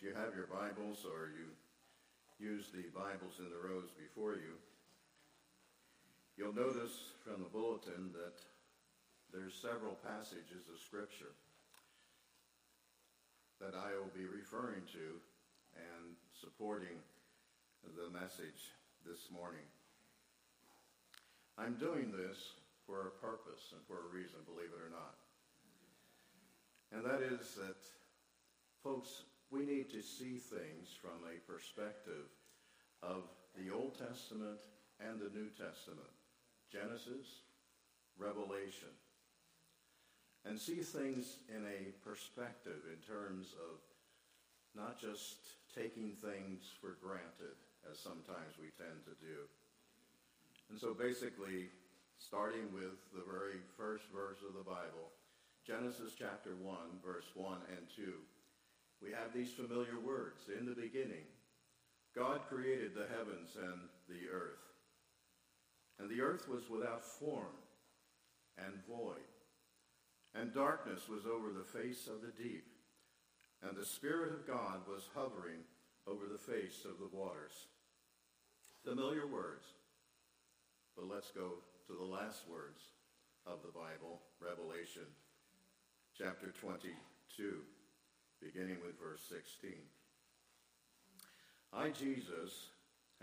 If you have your Bibles or you use the Bibles in the rows before you, you'll notice from the bulletin that there's several passages of Scripture that I will be referring to and supporting the message this morning. I'm doing this for a purpose and for a reason, believe it or not. And that is that, folks, we need to see things from a perspective of the Old Testament and the New Testament, Genesis, Revelation, and see things in a perspective in terms of not just taking things for granted, as sometimes we tend to do. And so basically, starting with the very first verse of the Bible, Genesis chapter 1, verse 1 and 2, we have these familiar words. In the beginning, God created the heavens and the earth. And the earth was without form and void. And darkness was over the face of the deep. And the Spirit of God was hovering over the face of the waters. Familiar words. But let's go to the last words of the Bible, Revelation chapter 22 beginning with verse 16. I, Jesus,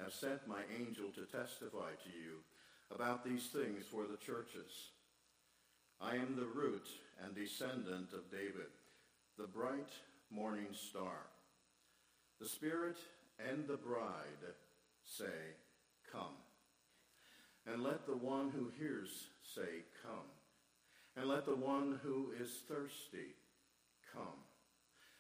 have sent my angel to testify to you about these things for the churches. I am the root and descendant of David, the bright morning star. The Spirit and the bride say, Come. And let the one who hears say, Come. And let the one who is thirsty come.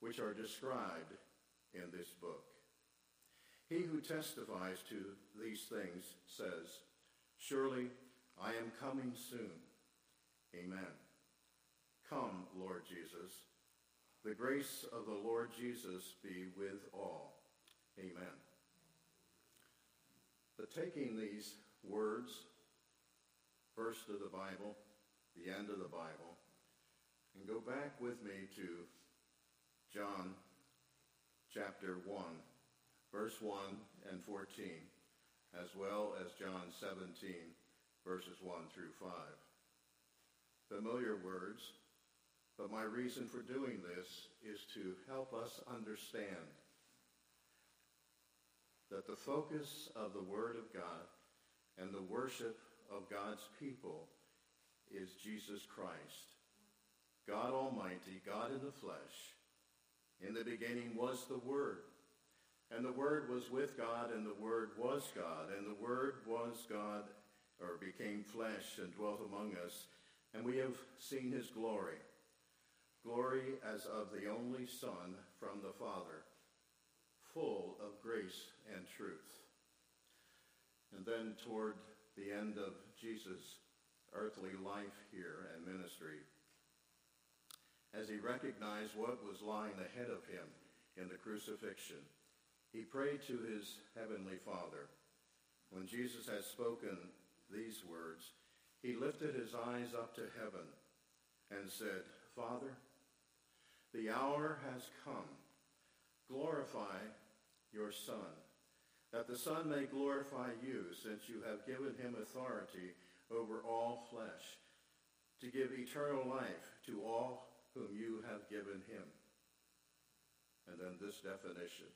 which are described in this book. He who testifies to these things says, Surely I am coming soon. Amen. Come, Lord Jesus. The grace of the Lord Jesus be with all. Amen. But taking these words, first of the Bible, the end of the Bible, and go back with me to John chapter 1, verse 1 and 14, as well as John 17, verses 1 through 5. Familiar words, but my reason for doing this is to help us understand that the focus of the Word of God and the worship of God's people is Jesus Christ, God Almighty, God in the flesh, in the beginning was the Word, and the Word was with God, and the Word was God, and the Word was God, or became flesh and dwelt among us, and we have seen his glory. Glory as of the only Son from the Father, full of grace and truth. And then toward the end of Jesus' earthly life here and ministry, as he recognized what was lying ahead of him in the crucifixion. He prayed to his heavenly Father. When Jesus had spoken these words, he lifted his eyes up to heaven and said, Father, the hour has come. Glorify your Son, that the Son may glorify you, since you have given him authority over all flesh, to give eternal life to all whom you have given him. And then this definition.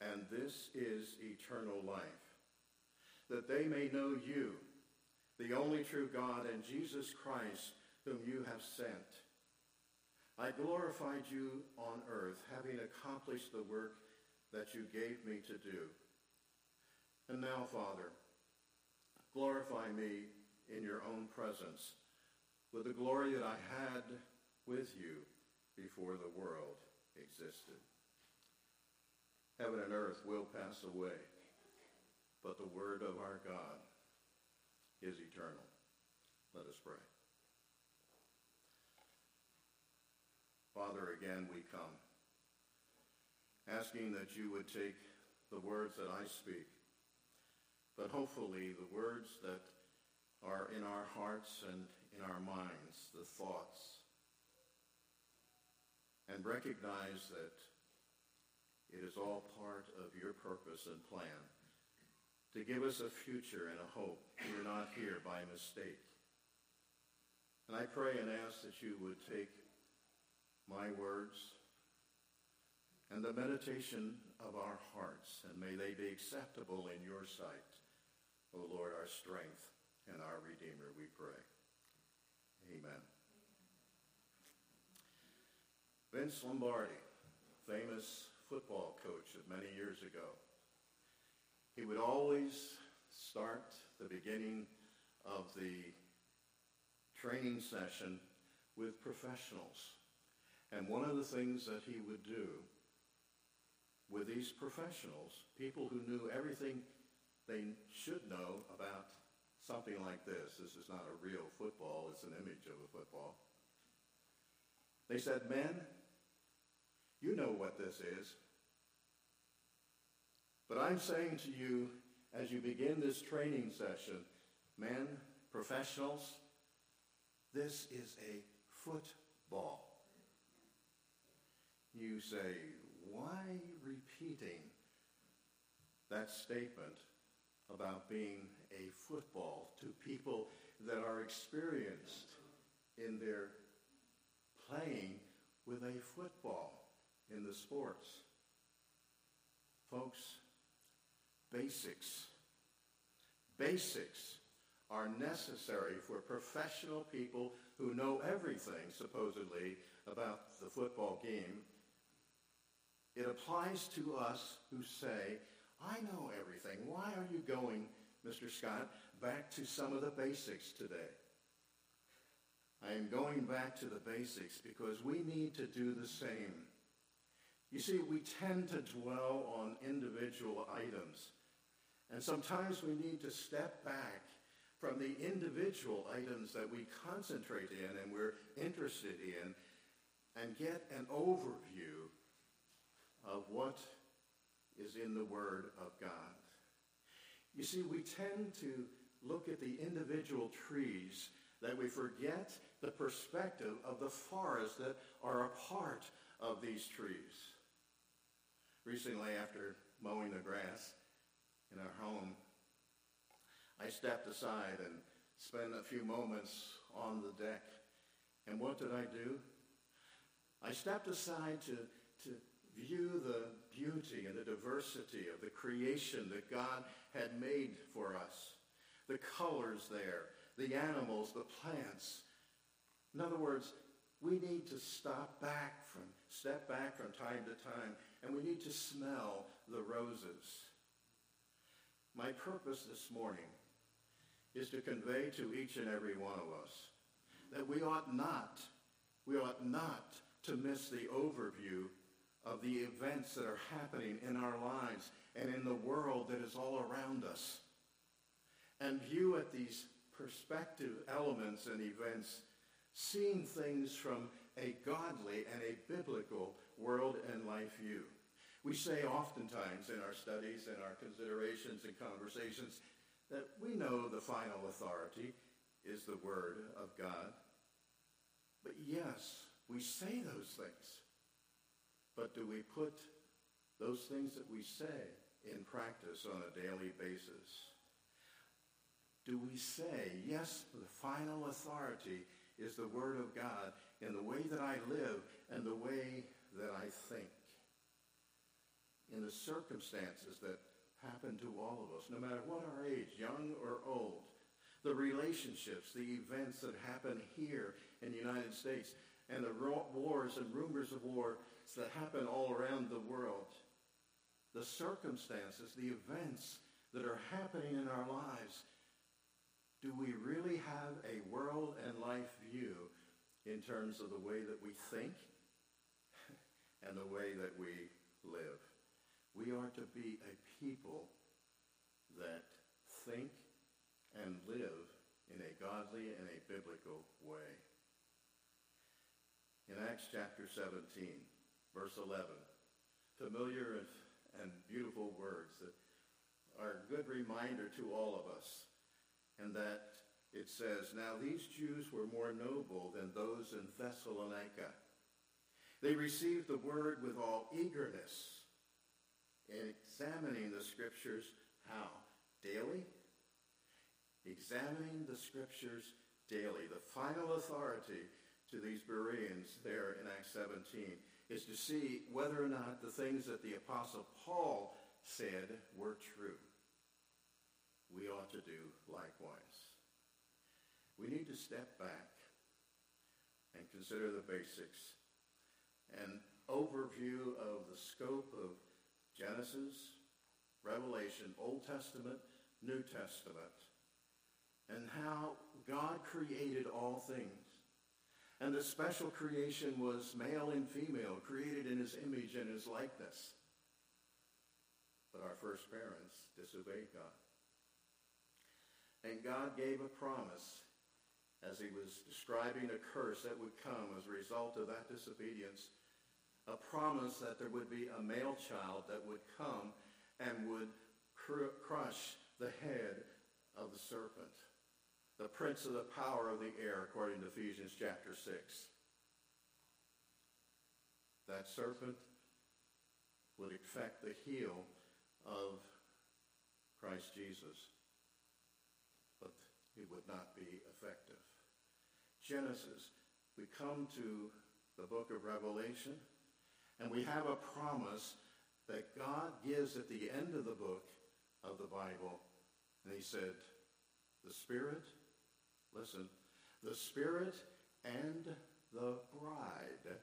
And this is eternal life, that they may know you, the only true God, and Jesus Christ, whom you have sent. I glorified you on earth, having accomplished the work that you gave me to do. And now, Father, glorify me in your own presence with the glory that I had with you before the world existed. Heaven and earth will pass away, but the word of our God is eternal. Let us pray. Father, again we come, asking that you would take the words that I speak, but hopefully the words that are in our hearts and in our minds, the thoughts, and recognize that it is all part of your purpose and plan to give us a future and a hope. We're not here by mistake. And I pray and ask that you would take my words and the meditation of our hearts, and may they be acceptable in your sight, O Lord, our strength and our Redeemer, we pray. Amen. Vince Lombardi, famous football coach of many years ago, he would always start the beginning of the training session with professionals. And one of the things that he would do with these professionals, people who knew everything they should know about something like this, this is not a real football, it's an image of a football. They said, men, you know what this is. But I'm saying to you, as you begin this training session, men, professionals, this is a football you say, why repeating that statement about being a football to people that are experienced in their playing with a football in the sports? Folks, basics, basics are necessary for professional people who know everything, supposedly, about the football game it applies to us who say, I know everything. Why are you going, Mr. Scott, back to some of the basics today? I am going back to the basics because we need to do the same. You see, we tend to dwell on individual items. And sometimes we need to step back from the individual items that we concentrate in and we're interested in and get an overview of what is in the Word of God. You see, we tend to look at the individual trees that we forget the perspective of the forests that are a part of these trees. Recently, after mowing the grass in our home, I stepped aside and spent a few moments on the deck. And what did I do? I stepped aside to, to view the beauty and the diversity of the creation that God had made for us. The colors there, the animals, the plants. In other words, we need to stop back from, step back from time to time, and we need to smell the roses. My purpose this morning is to convey to each and every one of us that we ought not, we ought not to miss the overview of the events that are happening in our lives and in the world that is all around us. And view at these perspective elements and events, seeing things from a godly and a biblical world and life view. We say oftentimes in our studies and our considerations and conversations that we know the final authority is the Word of God. But yes, we say those things. But do we put those things that we say in practice on a daily basis? Do we say, yes, the final authority is the Word of God in the way that I live and the way that I think? In the circumstances that happen to all of us, no matter what our age, young or old, the relationships, the events that happen here in the United States, and the wars and rumors of war that happen all around the world, the circumstances, the events that are happening in our lives, do we really have a world and life view in terms of the way that we think and the way that we live? We are to be a people that think and live in a godly and a biblical way. In Acts chapter 17, verse 11, familiar and, beautiful words that are a good reminder to all of us, and that it says, Now these Jews were more noble than those in Thessalonica. They received the word with all eagerness, examining the scriptures how? Daily? Examining the scriptures daily. The final authority to these Bereans there in Acts 17 is to see whether or not the things that the Apostle Paul said were true. We ought to do likewise. We need to step back and consider the basics. An overview of the scope of Genesis, Revelation, Old Testament, New Testament, and how God created all things. And the special creation was male and female, created in his image and his likeness. But our first parents disobeyed God. And God gave a promise as he was describing a curse that would come as a result of that disobedience, a promise that there would be a male child that would come and would cr- crush the head of the serpent, the prince of the power of the air, according to Ephesians chapter 6. That serpent would affect the heel of Christ Jesus, but it would not be effective. Genesis, we come to the book of Revelation, and we have a promise that God gives at the end of the book of the Bible. And he said, the Spirit, listen, the Spirit and the bride,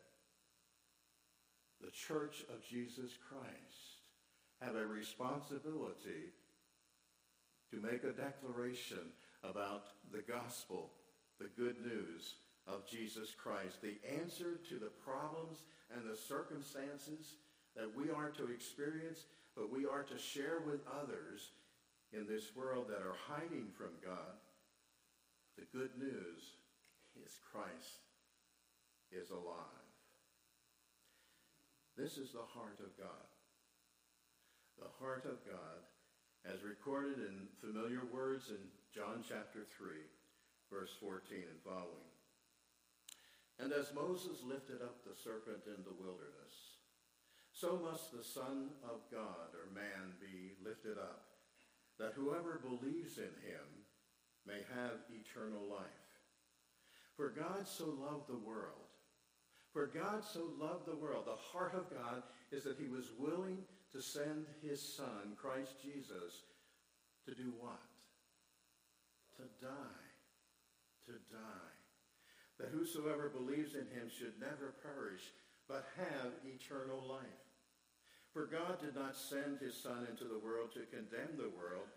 the church of Jesus Christ, have a responsibility to make a declaration about the gospel the good news of Jesus Christ, the answer to the problems and the circumstances that we are to experience, but we are to share with others in this world that are hiding from God. The good news is Christ is alive. This is the heart of God. The heart of God, as recorded in familiar words in John chapter 3 verse 14 and following. And as Moses lifted up the serpent in the wilderness, so must the Son of God or man be lifted up, that whoever believes in him may have eternal life. For God so loved the world. For God so loved the world. The heart of God is that he was willing to send his Son, Christ Jesus, to do what? To die to die, that whosoever believes in him should never perish, but have eternal life. For God did not send his Son into the world to condemn the world,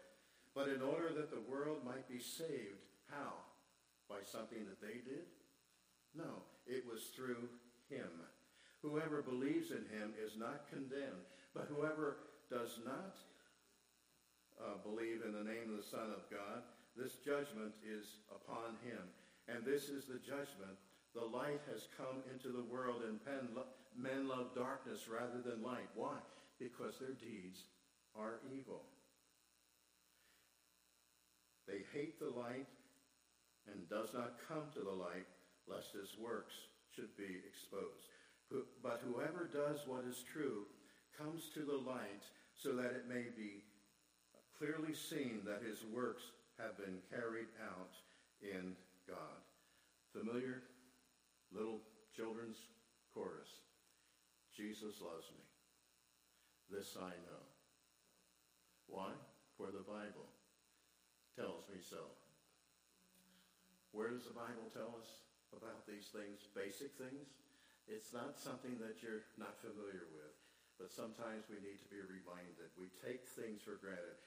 but in order that the world might be saved. How? By something that they did? No, it was through him. Whoever believes in him is not condemned, but whoever does not uh, believe in the name of the Son of God this judgment is upon him. And this is the judgment. The light has come into the world, and men love darkness rather than light. Why? Because their deeds are evil. They hate the light and does not come to the light, lest his works should be exposed. But whoever does what is true comes to the light so that it may be clearly seen that his works have been carried out in God. Familiar little children's chorus. Jesus loves me. This I know. Why? For the Bible tells me so. Where does the Bible tell us about these things? Basic things? It's not something that you're not familiar with, but sometimes we need to be reminded. We take things for granted.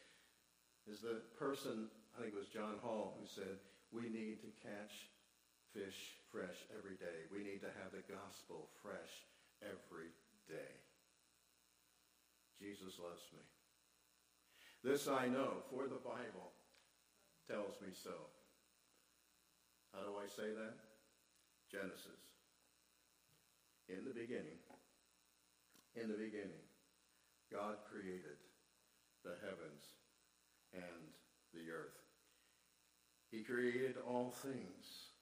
Is the person I think it was John Hall who said, we need to catch fish fresh every day. We need to have the gospel fresh every day. Jesus loves me. This I know, for the Bible tells me so. How do I say that? Genesis. In the beginning, in the beginning, God created the heavens and the earth. He created all things.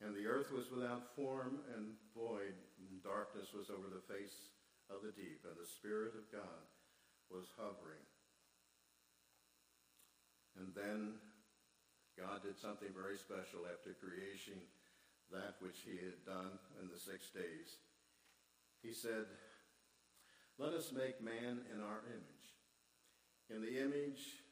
And the earth was without form and void, and darkness was over the face of the deep, and the Spirit of God was hovering. And then God did something very special after creation, that which he had done in the six days. He said, let us make man in our image. In the image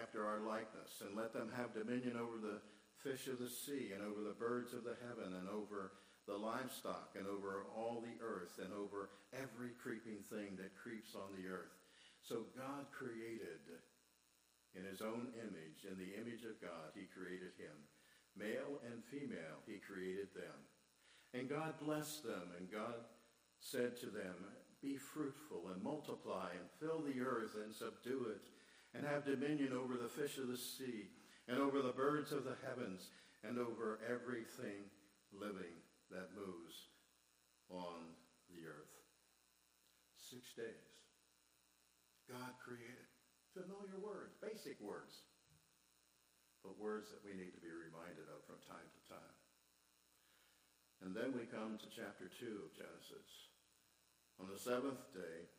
after our likeness, and let them have dominion over the fish of the sea, and over the birds of the heaven, and over the livestock, and over all the earth, and over every creeping thing that creeps on the earth. So God created in his own image, in the image of God, he created him. Male and female, he created them. And God blessed them, and God said to them, Be fruitful and multiply and fill the earth and subdue it, and have dominion over the fish of the sea, and over the birds of the heavens, and over everything living that moves on the earth. Six days. God created familiar words, basic words, but words that we need to be reminded of from time to time. And then we come to chapter 2 of Genesis. On the seventh day,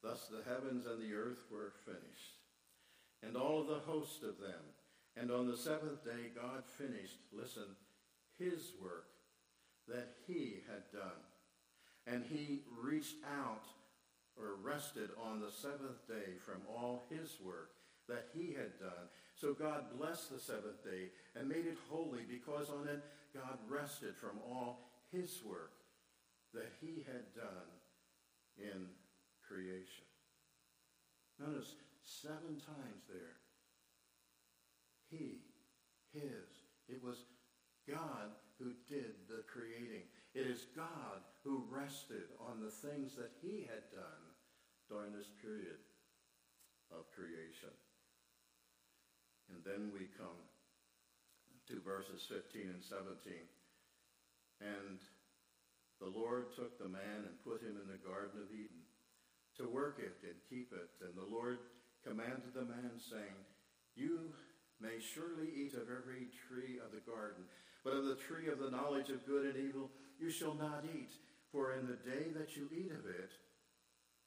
thus the heavens and the earth were finished, and all of the host of them. And on the seventh day, God finished, listen, his work that he had done. And he reached out or rested on the seventh day from all his work that he had done. So God blessed the seventh day and made it holy because on it God rested from all his work that he had done in creation. Notice seven times there. He, his. It was God who did the creating. It is God who rested on the things that he had done during this period of creation. And then we come to verses 15 and 17. And the Lord took the man and put him in the Garden of Eden to work it and keep it. And the Lord commanded the man, saying, You may surely eat of every tree of the garden, but of the tree of the knowledge of good and evil you shall not eat, for in the day that you eat of it,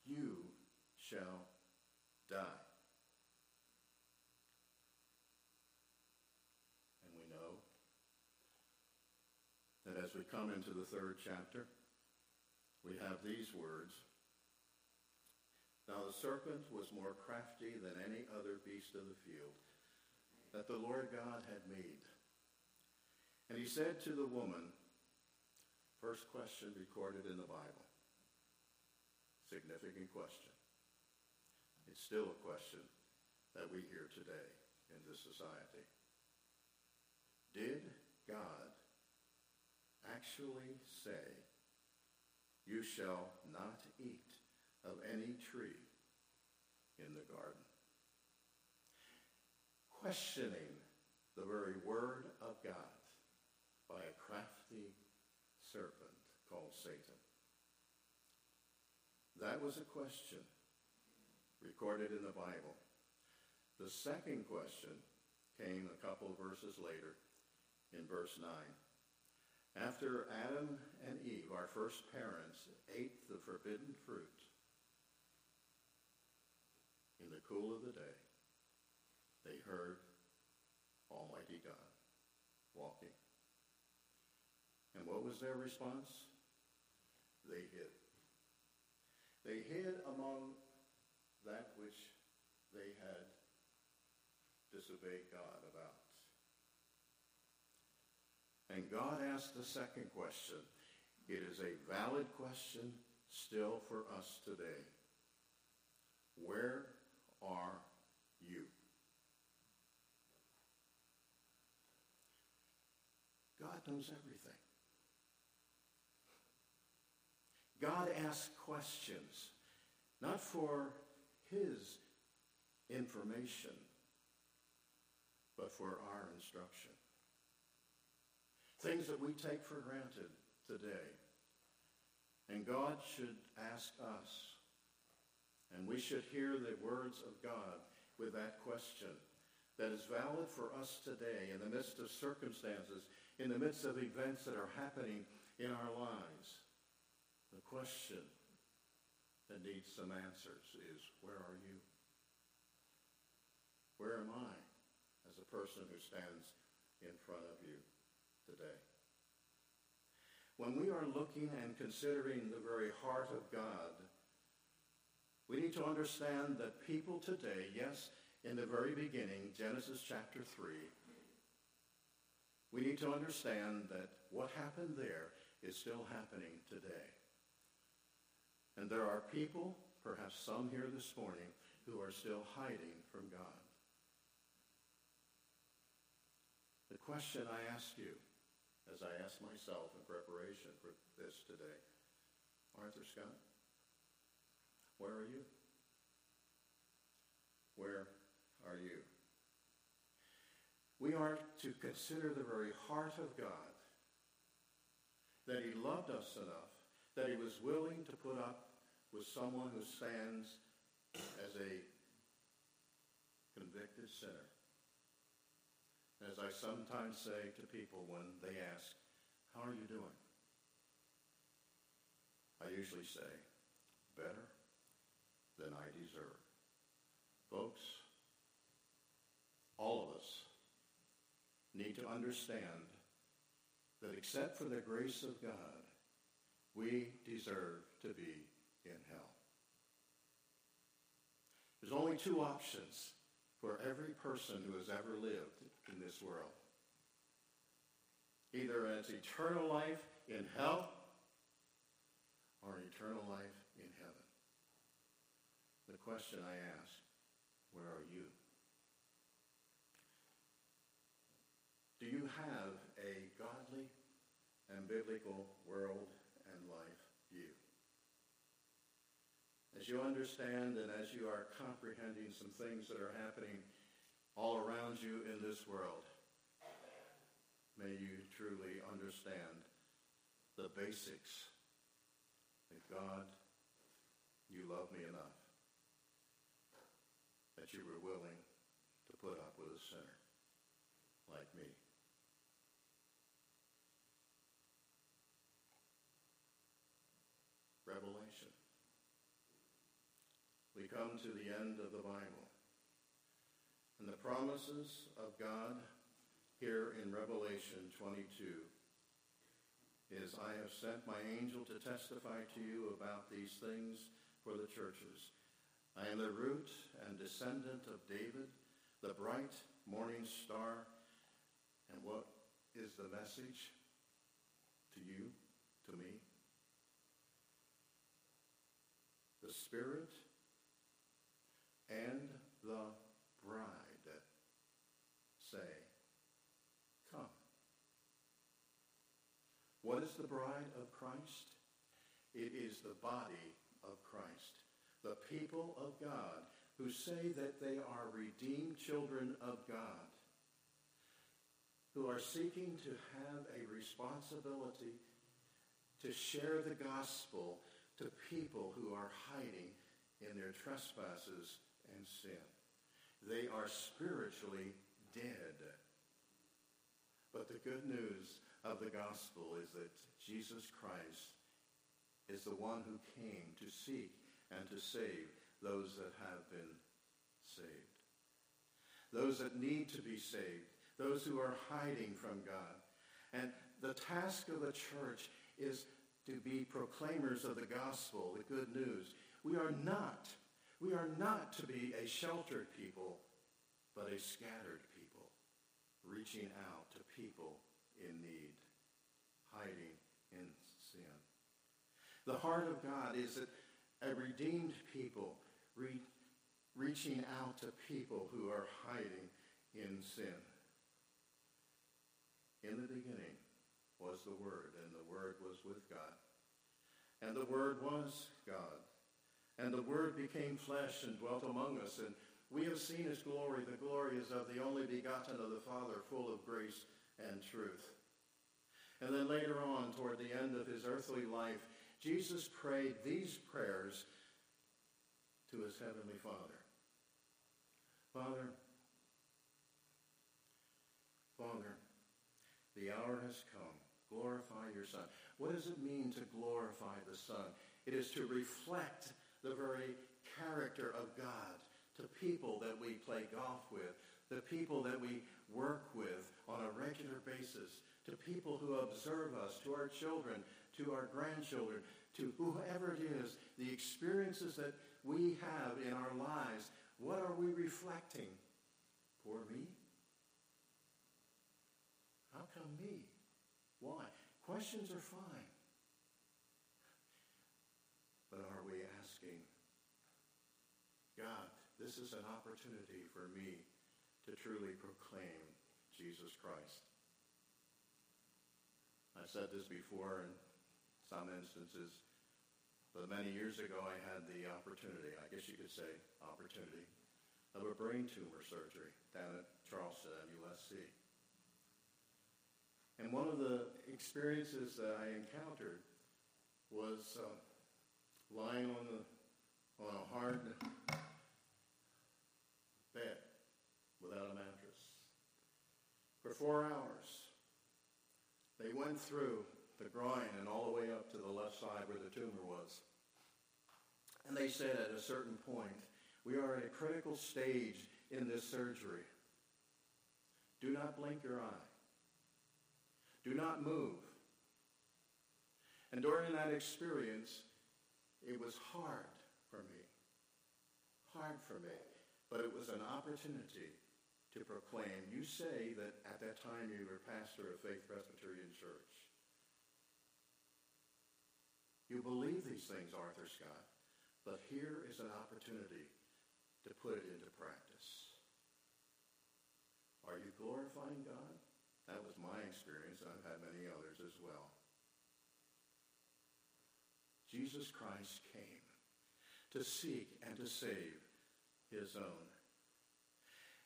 you shall die. And we know that as we come into the third chapter, we have these words. Now the serpent was more crafty than any other beast of the field that the Lord God had made. And he said to the woman, first question recorded in the Bible, significant question. It's still a question that we hear today in this society. Did God actually say, you shall not eat of any tree in the garden? Questioning the very word of God by a crafty serpent called Satan. That was a question recorded in the Bible. The second question came a couple verses later in verse 9. After Adam and Eve, our first parents, ate the forbidden fruit in the cool of the day, they heard Almighty God walking. And what was their response? They hid. They hid among that which they had disobeyed God about. And God asked the second question. It is a valid question still for us today. Where are you? God knows everything. God asks questions not for his information, but for our instruction. Things that we take for granted today. And God should ask us, and we should hear the words of God with that question that is valid for us today in the midst of circumstances, in the midst of events that are happening in our lives. The question that needs some answers is, where are you? Where am I as a person who stands in front of you today? When we are looking and considering the very heart of God, need to understand that people today, yes, in the very beginning, Genesis chapter 3, we need to understand that what happened there is still happening today. And there are people, perhaps some here this morning, who are still hiding from God. The question I ask you as I ask myself in preparation for this today. Arthur Scott, where are you? Where are you? We are to consider the very heart of God, that he loved us enough, that he was willing to put up with someone who stands as a convicted sinner as I sometimes say to people when they ask, how are you doing? I usually say, better than I deserve. Folks, all of us need to understand that except for the grace of God, we deserve to be in hell. There's only two options for every person who has ever lived in this world. Either as eternal life in hell or eternal life in heaven. The question I ask, where are you? Do you have a godly and biblical world and life view? As you understand and as you are comprehending some things that are happening all around you in this world. May you truly understand the basics that God, you love me enough you were willing to put up with a sinner like me. Revelation. We come to the end of the Bible. And the promises of God here in Revelation 22 is, I have sent my angel to testify to you about these things for the churches. I am the root and descendant of David, the bright morning star. And what is the message to you, to me? The Spirit and the bride say, Come. What is the bride of Christ? It is the body of Christ, the people of God who say that they are redeemed children of God, who are seeking to have a responsibility to share the gospel to people who are hiding in their trespasses and sin. They are spiritually dead. But the good news of the gospel is that Jesus Christ is the one who came to seek and to save those that have been saved. Those that need to be saved. Those who are hiding from God. And the task of the church is to be proclaimers of the gospel, the good news. We are not, we are not to be a sheltered people, but a scattered people, reaching out to people in need, hiding in sin. The heart of God is that a redeemed people re- reaching out to people who are hiding in sin. In the beginning was the Word, and the Word was with God. And the Word was God. And the Word became flesh and dwelt among us, and we have seen his glory. The glory is of the only begotten of the Father, full of grace and truth. And then later on, toward the end of his earthly life, Jesus prayed these prayers to his heavenly Father. Father, Father, the hour has come. Glorify your Son. What does it mean to glorify the Son? It is to reflect the very character of God to people that we play golf with, the people that we work with on a regular basis, to people who observe us, to our children, to our grandchildren, to whoever it is, the experiences that we have in our lives, what are we reflecting? For me? How come me? Why? Questions are fine. But are we asking, God, this is an opportunity for me to truly proclaim Jesus Christ. I've said this before in some instances, but many years ago I had the opportunity, I guess you could say opportunity, of a brain tumor surgery down at Charleston at USC. And one of the experiences that I encountered was uh, lying on, the, on a hard bed without a mattress. For four hours, they went through the groin and all the way up to the left side where the tumor was. And they said at a certain point, we are at a critical stage in this surgery. Do not blink your eye. Do not move. And during that experience, it was hard for me. Hard for me. But it was an opportunity to proclaim. You say that at that time you were pastor of Faith Presbyterian Church. You believe these things, Arthur Scott, but here is an opportunity to put it into practice. Are you glorifying God? That was my experience. I've had many others as well. Jesus Christ came to seek and to save his own.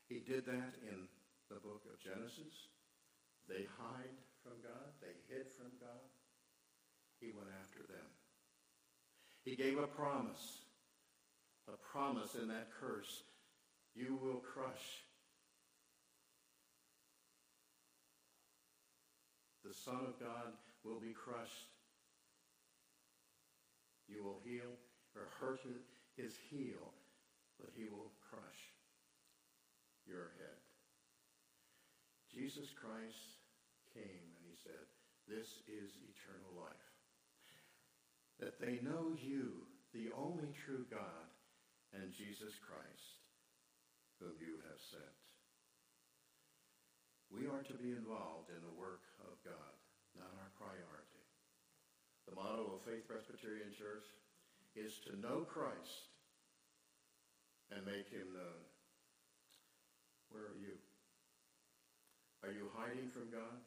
He did that in the book of Genesis. They hide from God. They hid from God. He went after them. He gave a promise, a promise in that curse. You will crush the Son of God will be crushed. You will heal or hurt his heel but he will crush your head. Jesus Christ came and he said, this is eternal life. That they know you, the only true God, and Jesus Christ, whom you have sent. We are to be involved in the work of God, not our priority. The motto of Faith Presbyterian Church is to know Christ and make him known. Where are you? Are you hiding from God?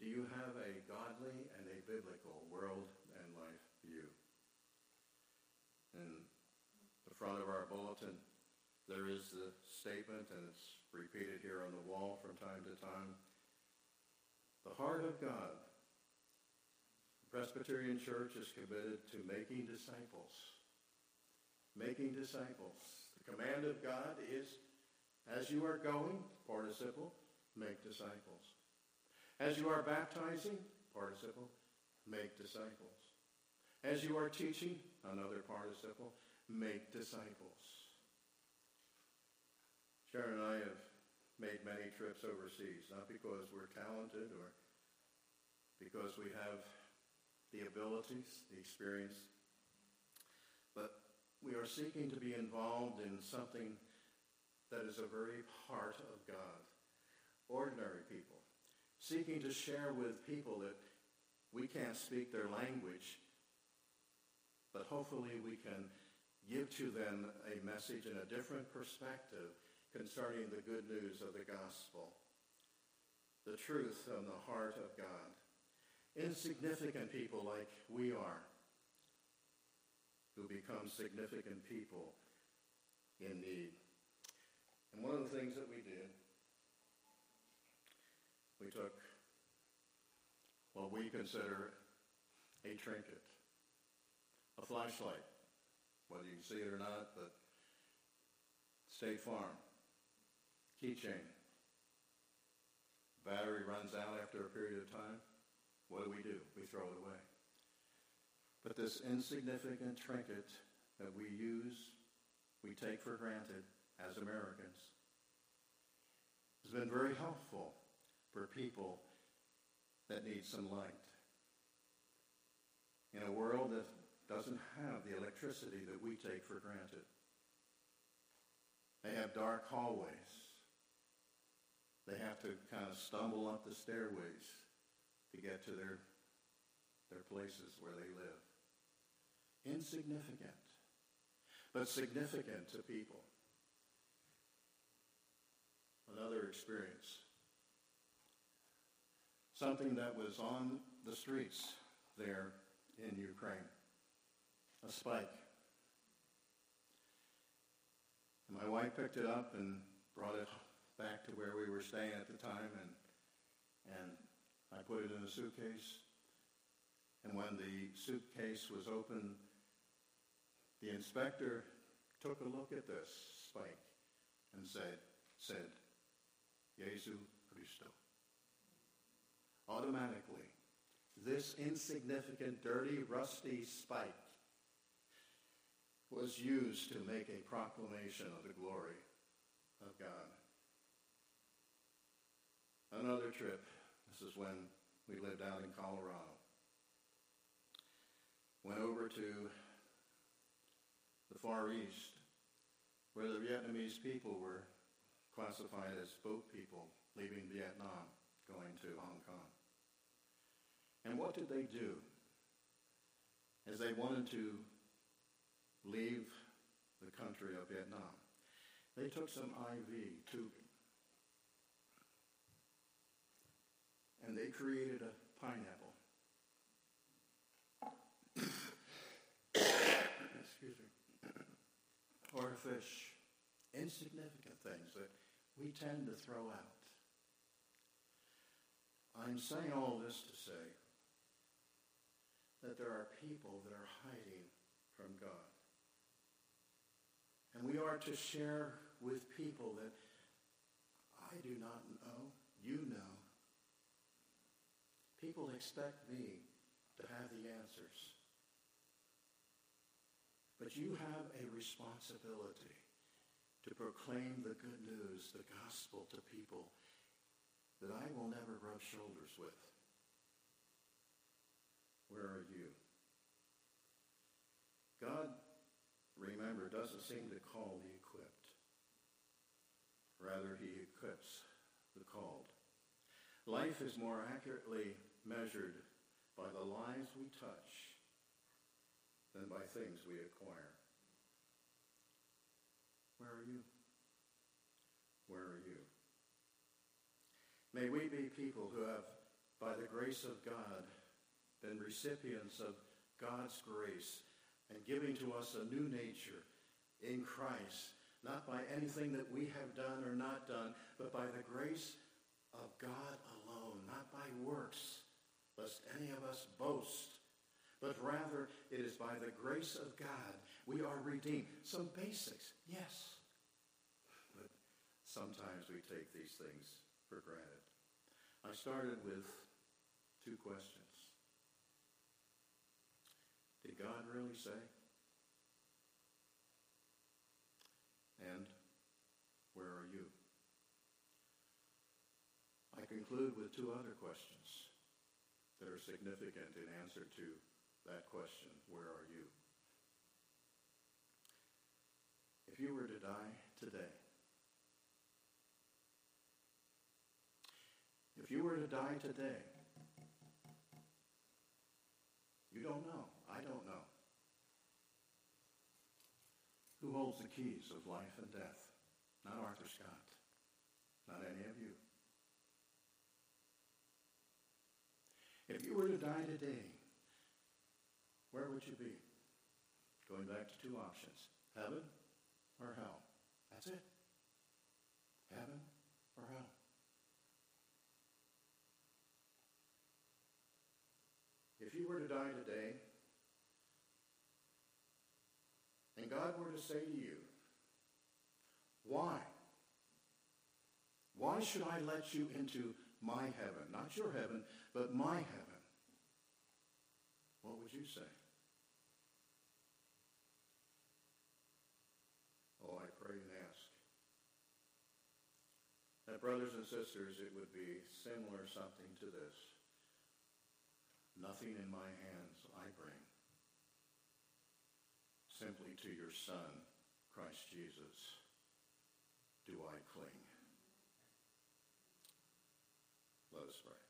Do you have a godly biblical world and life view? In the front of our bulletin, there is the statement, and it's repeated here on the wall from time to time. The heart of God. The Presbyterian Church is committed to making disciples making disciples. The command of God is, as you are going, participle, make disciples. As you are baptizing, participle, make disciples. As you are teaching, another participle, make disciples. Sharon and I have made many trips overseas, not because we're talented or because we have the abilities, the experience, but we are seeking to be involved in something that is a very heart of God. Ordinary people. Seeking to share with people that we can't speak their language, but hopefully we can give to them a message and a different perspective concerning the good news of the gospel, the truth from the heart of God. Insignificant people like we are who become significant people in need. And one of the things that we did, we took consider a trinket, a flashlight, whether you see it or not, but State Farm, keychain. Battery runs out after a period of time. What do we do? We throw it away. But this insignificant trinket that we use, we take for granted as Americans, has been very helpful for people that needs some light. In a world that doesn't have the electricity that we take for granted. They have dark hallways. They have to kind of stumble up the stairways to get to their, their places where they live. Insignificant, but significant to people. Another experience. Something that was on the streets there in Ukraine. A spike. And my wife picked it up and brought it back to where we were staying at the time and and I put it in a suitcase. And when the suitcase was opened, the inspector took a look at this spike and said, said, Jesu Christo. Automatically, this insignificant, dirty, rusty spike was used to make a proclamation of the glory of God. Another trip, this is when we lived out in Colorado. Went over to the Far East, where the Vietnamese people were classified as boat people leaving Vietnam, going to Hong Kong. And what did they do? As they wanted to leave the country of Vietnam, they took some IV tubing and they created a pineapple. Excuse me. Or a fish. Insignificant things that we tend to throw out. I'm saying all this to say that there are people that are hiding from God. And we are to share with people that I do not know, you know. People expect me to have the answers. But you have a responsibility to proclaim the good news, the gospel to people that I will never rub shoulders with. Where are you? God, remember, doesn't seem to call the equipped. Rather, he equips the called. Life is more accurately measured by the lives we touch than by things we acquire. Where are you? Where are you? May we be people who have, by the grace of God, been recipients of God's grace and giving to us a new nature in Christ, not by anything that we have done or not done, but by the grace of God alone, not by works, lest any of us boast, but rather it is by the grace of God we are redeemed. Some basics, yes, but sometimes we take these things for granted. I started with two questions. Did God really say? And where are you? I conclude with two other questions that are significant in answer to that question, where are you? If you were to die today, if you were to die today, you don't know. I don't know. Who holds the keys of life and death? Not Arthur Scott. Not any of you. If you were to die today, where would you be? going back to two options heaven or hell. That's it. Heaven or hell. If you were to die today, and God were to say to you, Why? Why should I let you into my heaven? Not your heaven, but my heaven. What would you say? Oh, I pray and ask. That, brothers and sisters, it would be similar something to this. Nothing in my hands I bring. Simply to your Son, Christ Jesus, do I cling. Let us pray.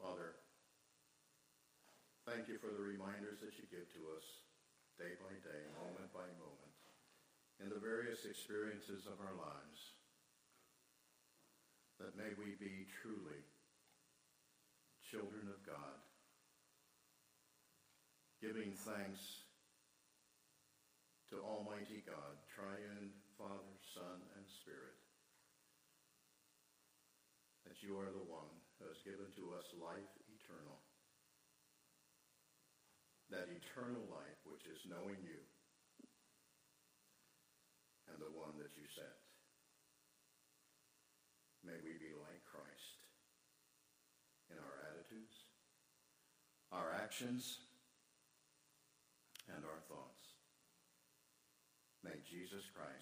Father, thank you for the reminders that you give to us day by day, moment by moment, in the various experiences of our lives, that may we be truly children of God, giving thanks to Almighty God, triune Father, Son, and Spirit, that you are the one who has given to us life eternal. That eternal life which is knowing you and the one that you sent. May we be like Christ in our attitudes, our actions, and our thoughts. May Jesus Christ